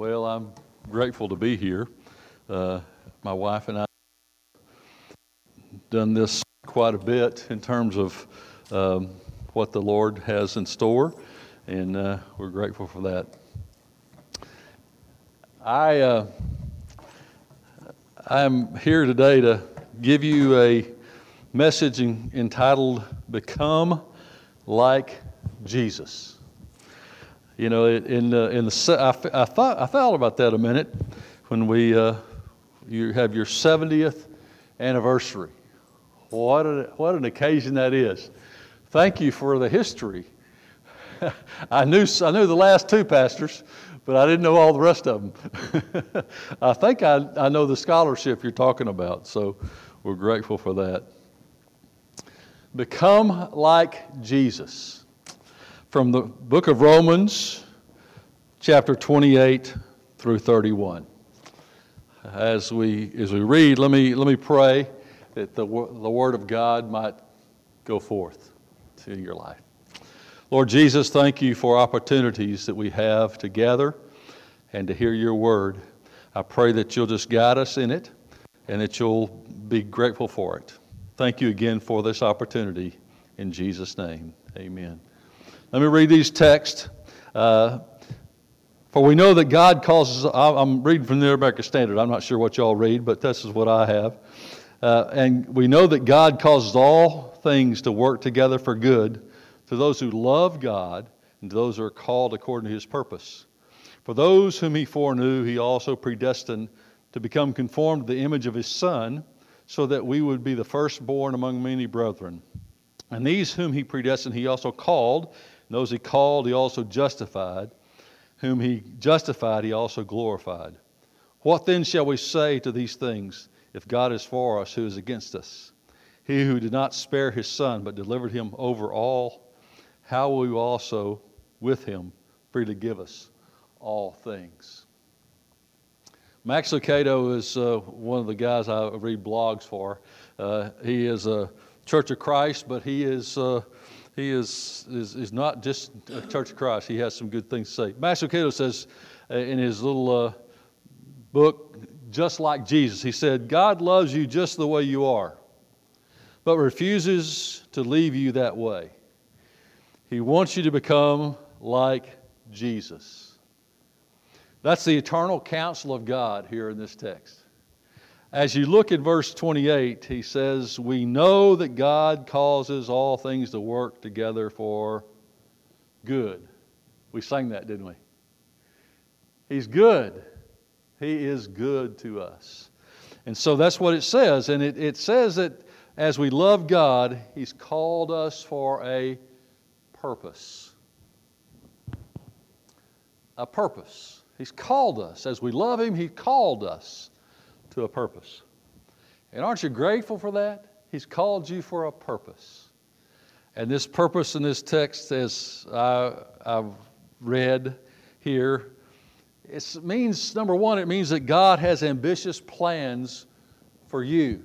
Well, I'm grateful to be here. Uh, my wife and I've done this quite a bit in terms of um, what the Lord has in store, and uh, we're grateful for that. I uh, I'm here today to give you a message in, entitled "Become Like Jesus." You know, in the, in the I, I thought I thought about that a minute when we uh, you have your 70th anniversary. What a, what an occasion that is! Thank you for the history. I knew I knew the last two pastors, but I didn't know all the rest of them. I think I, I know the scholarship you're talking about, so we're grateful for that. Become like Jesus from the book of Romans, chapter 28 through 31. As we, as we read, let me, let me pray that the, the Word of God might go forth to your life. Lord Jesus, thank you for opportunities that we have to gather and to hear your Word. I pray that you'll just guide us in it and that you'll be grateful for it. Thank you again for this opportunity. In Jesus' name, amen. Let me read these texts. Uh, for we know that God causes, I'm reading from the American Standard. I'm not sure what y'all read, but this is what I have. Uh, and we know that God causes all things to work together for good to those who love God and to those who are called according to his purpose. For those whom he foreknew, he also predestined to become conformed to the image of his Son, so that we would be the firstborn among many brethren. And these whom he predestined, he also called. Those he called, he also justified. Whom he justified, he also glorified. What then shall we say to these things? If God is for us, who is against us? He who did not spare his son, but delivered him over all, how will you also with him freely give us all things? Max Lucado is uh, one of the guys I read blogs for. Uh, he is a Church of Christ, but he is. Uh, he is, is, is not just a Church of Christ. He has some good things to say. Max Lucado says uh, in his little uh, book, Just Like Jesus, he said, God loves you just the way you are, but refuses to leave you that way. He wants you to become like Jesus. That's the eternal counsel of God here in this text. As you look at verse 28, he says, We know that God causes all things to work together for good. We sang that, didn't we? He's good. He is good to us. And so that's what it says. And it, it says that as we love God, He's called us for a purpose. A purpose. He's called us. As we love Him, He called us to a purpose. And aren't you grateful for that? He's called you for a purpose. And this purpose in this text, as I, have read here, it means, number one, it means that God has ambitious plans for you.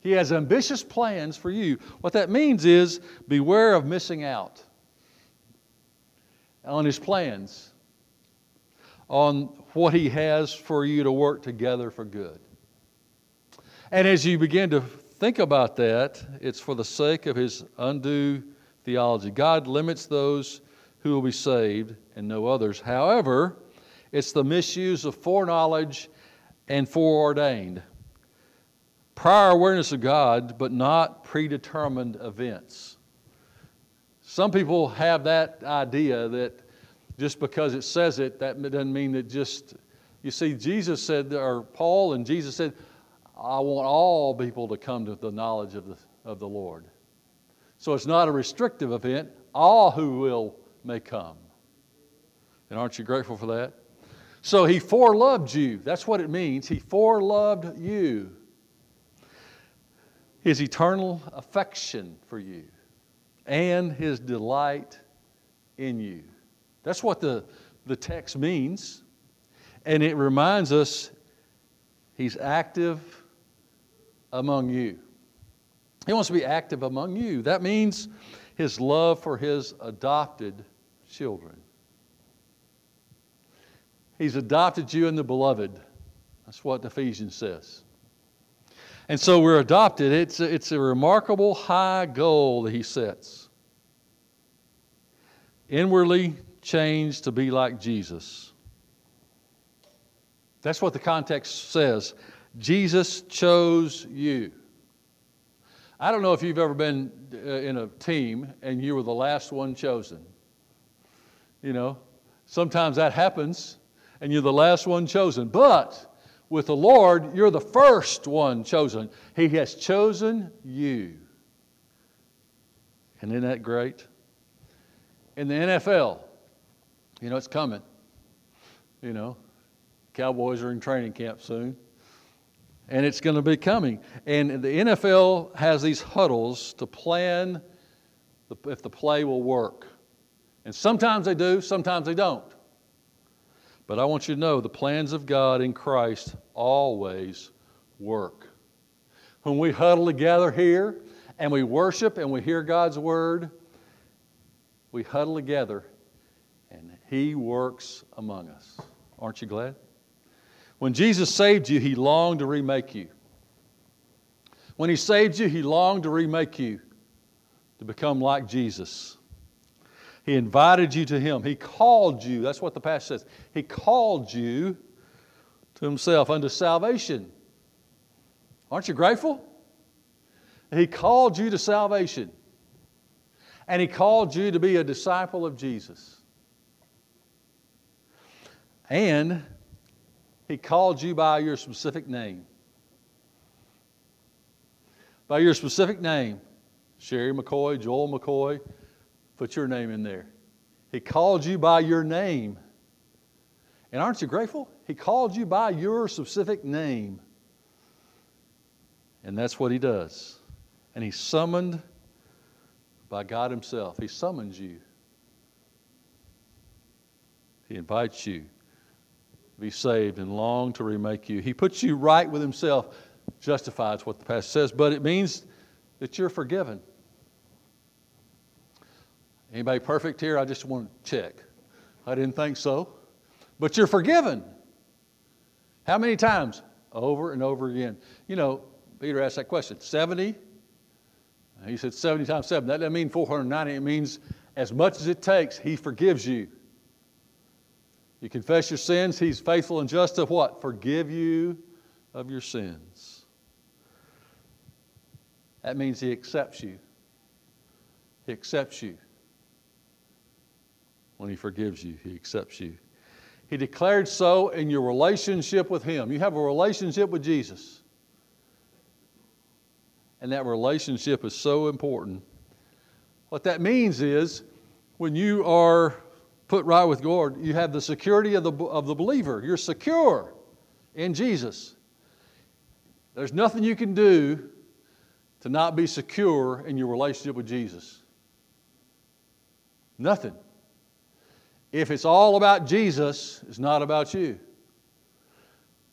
He has ambitious plans for you. What that means is beware of missing out on His plans on what He has for you to work together for good. And as you begin to think about that, it's for the sake of His undue theology. God limits those who will be saved and no others. However, it's the misuse of foreknowledge and foreordained. Prior awareness of God, but not predetermined events. Some people have that idea that just because it says it, that doesn't mean that just, you see, Jesus said, or Paul and Jesus said, I want all people to come to the knowledge of the, of the Lord. So it's not a restrictive event. All who will may come. And aren't you grateful for that? So he foreloved you. That's what it means. He foreloved you. His eternal affection for you and his delight in you. That's what the, the text means. And it reminds us he's active among you. He wants to be active among you. That means his love for his adopted children. He's adopted you in the beloved. That's what Ephesians says. And so we're adopted. It's a, it's a remarkable high goal that he sets. Inwardly changed to be like Jesus. That's what the context says. Jesus chose you. I don't know if you've ever been uh, in a team and you were the last one chosen. You know, sometimes that happens and you're the last one chosen. But with the Lord, you're the first one chosen. He has chosen you. And isn't that great? In the NFL, you know, it's coming. You know, Cowboys are in training camp soon. And it's going to be coming. And the NFL has these huddles to plan if the play will work. And sometimes they do, sometimes they don't. But I want you to know the plans of God in Christ always work. When we huddle together here and we worship and we hear God's word, we huddle together He works among us. Aren't you glad? When Jesus saved you, He longed to remake you. When He saved you, He longed to remake you to become like Jesus. He invited you to Him. He called you. That's what the passage says. He called you to Himself unto salvation. Aren't you grateful? He called you to salvation. And He called you to be a disciple of Jesus. And He called you by your specific name. By your specific name. Sherry McCoy, Joel McCoy, Put your name in there. He called you by your name. And aren't you grateful? He called you by your specific name. And that's what he does. And he summoned by God himself. He summons you. He invites you be saved and long to remake you. He puts you right with himself. Justifies what the passage says, but it means that you're forgiven. Anybody perfect here? I just want to check. I didn't think so. But you're forgiven. How many times? Over and over again. You know, Peter asked that question 70? He said 70 times 7. That doesn't mean 490. It means as much as it takes, He forgives you. You confess your sins, He's faithful and just to what? Forgive you of your sins. That means He accepts you. He accepts you when He forgives you, He accepts you. He declared so in your relationship with Him. You have a relationship with Jesus. And that relationship is so important. What that means is when you are put right with God, you have the security of the, of the believer. You're secure in Jesus. There's nothing you can do to not be secure in your relationship with Jesus. Nothing. If it's all about Jesus, it's not about you.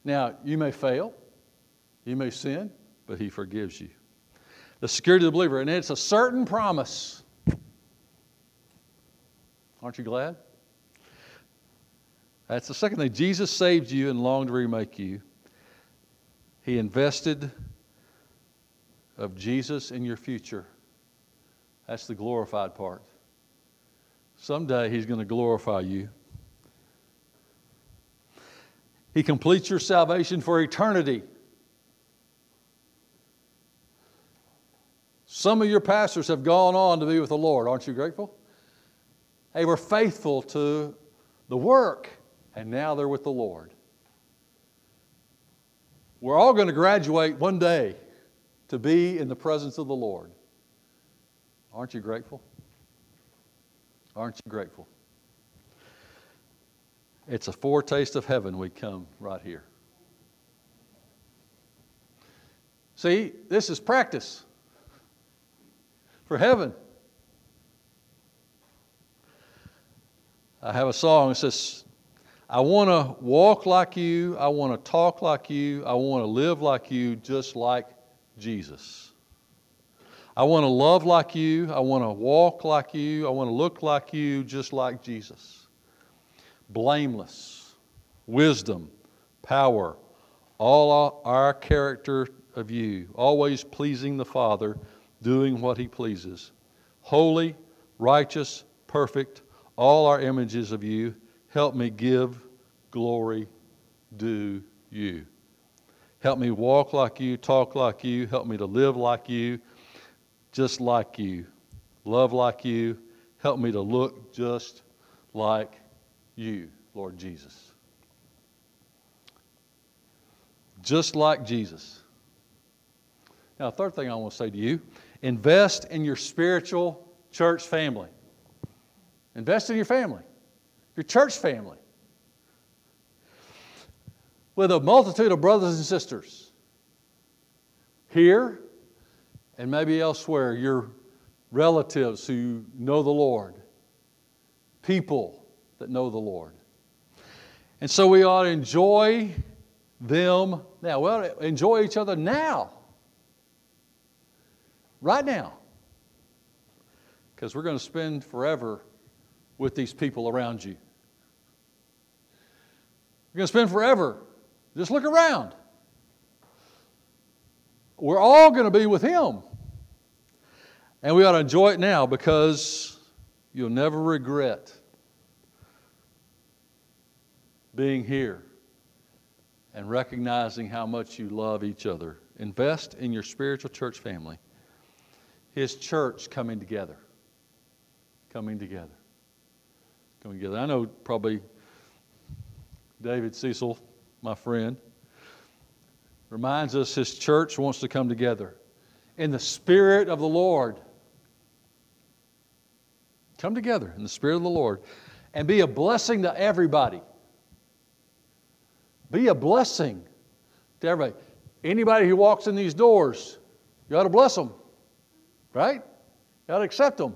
Now, you may fail, you may sin, but He forgives you. The security of the believer, and it's a certain promise. Aren't you glad? That's the second thing. Jesus saved you and longed to remake you. He invested of Jesus in your future. That's the glorified part. Someday He's going to glorify you. He completes your salvation for eternity. Some of your pastors have gone on to be with the Lord. Aren't you grateful? They were faithful to the work, and now they're with the Lord. We're all going to graduate one day to be in the presence of the Lord. Aren't you grateful? Aren't you grateful? It's a foretaste of heaven we come right here. See, this is practice for heaven. I have a song that says, I want to walk like you, I want to talk like you, I want to live like you, just like Jesus. I want to love like you. I want to walk like you. I want to look like you, just like Jesus. Blameless. wisdom, power, all our character of you, always pleasing the Father, doing what He pleases. Holy, righteous, perfect, all our images of you, help me give glory due you. Help me walk like you, talk like you, help me to live like you, just like you, love like you, help me to look just like you, Lord Jesus. Just like Jesus. Now, third thing I want to say to you invest in your spiritual church family. Invest in your family, your church family, with a multitude of brothers and sisters here and maybe elsewhere, your relatives who know the Lord, people that know the Lord. And so we ought to enjoy them now. Well, enjoy each other now right now. Because we're going to spend forever with these people around you. You're going to spend forever. Just look around. We're all going to be with Him. And we ought to enjoy it now because you'll never regret being here and recognizing how much you love each other. Invest in your spiritual church family his church coming together. Coming together. Coming together. I know probably David Cecil, my friend, reminds us his church wants to come together in the Spirit of the Lord. Come together in the Spirit of the Lord and be a blessing to everybody. Be a blessing to everybody. Anybody who walks in these doors, you ought to bless them. Right? You ought to accept them.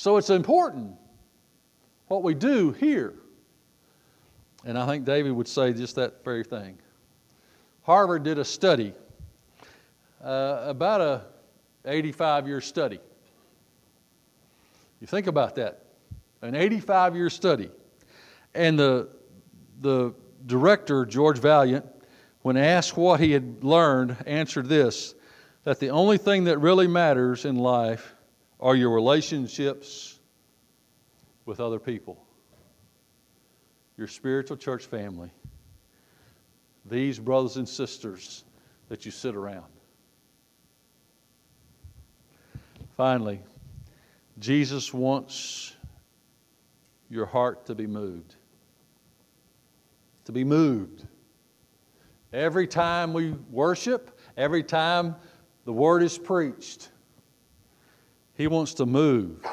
So it's important what we do here. And I think David would say just that very thing. Harvard did a study, uh, about a 85 year study. You think about that, an 85 year study. And the, the director, George Vaillant, when asked what he had learned, answered this that the only thing that really matters in life are your relationships with other people, your spiritual church family, these brothers and sisters that you sit around. Finally, Jesus wants your heart to be moved. To be moved. Every time we worship, every time the word is preached, He wants to move.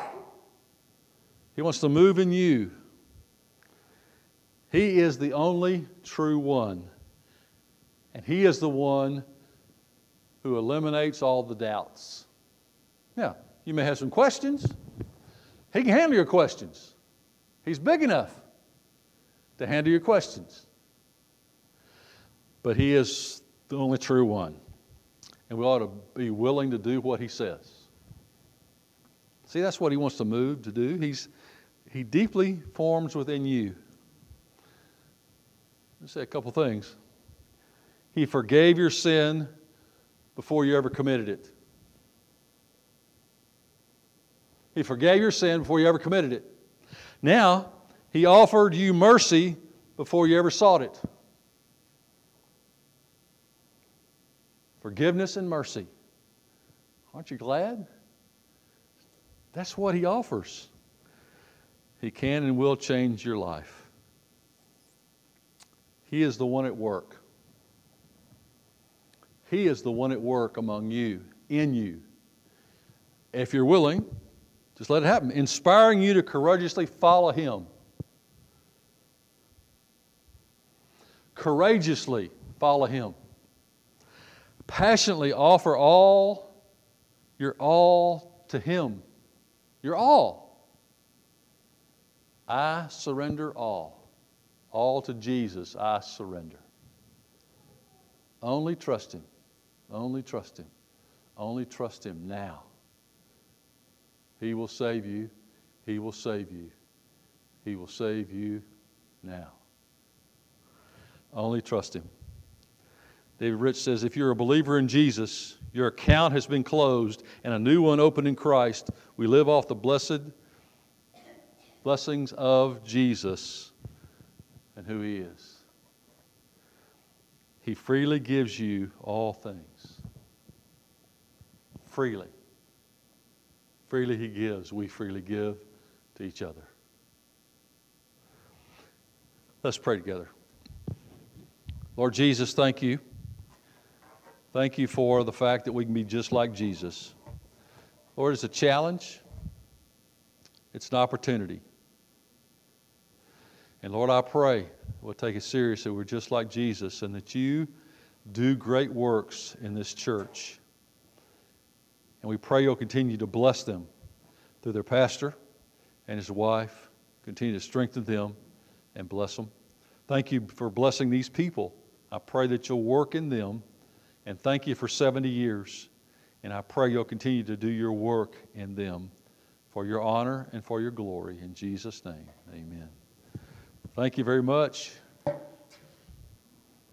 He wants to move in you. He is the only true one. And He is the one who eliminates all the doubts. Now, you may have some questions. He can handle your questions. He's big enough to handle your questions. But He is the only true one and we ought to be willing to do what he says. See, that's what he wants to move to do. He's, he deeply forms within you. Let's say a couple things. He forgave your sin before you ever committed it. He forgave your sin before you ever committed it. Now, He offered you mercy before you ever sought it. forgiveness and mercy. Aren't you glad? That's what He offers. He can and will change your life. He is the one at work. He is the one at work among you, in you. If you're willing, just let it happen, inspiring you to courageously follow Him. Courageously follow Him passionately offer all, your all to Him. Your all. I surrender all. All to Jesus, I surrender. Only trust Him. Only trust Him. Only trust Him now. He will save you. He will save you. He will save you now. Only trust Him. David Rich says if you're a believer in Jesus, your account has been closed and a new one opened in Christ. We live off the blessed blessings of Jesus and who He is. He freely gives you all things. Freely. Freely He gives, we freely give to each other. Let's pray together. Lord Jesus, thank you. Thank you for the fact that we can be just like Jesus. Lord, it's a challenge, it's an opportunity. And Lord, I pray we'll take it seriously. We're just like Jesus and that you do great works in this church. And we pray you'll continue to bless them through their pastor and his wife. Continue to strengthen them and bless them. Thank you for blessing these people. I pray that you'll work in them. And thank you for 70 years. And I pray you'll continue to do your work in them for your honor and for your glory. In Jesus' name, amen. Thank you very much.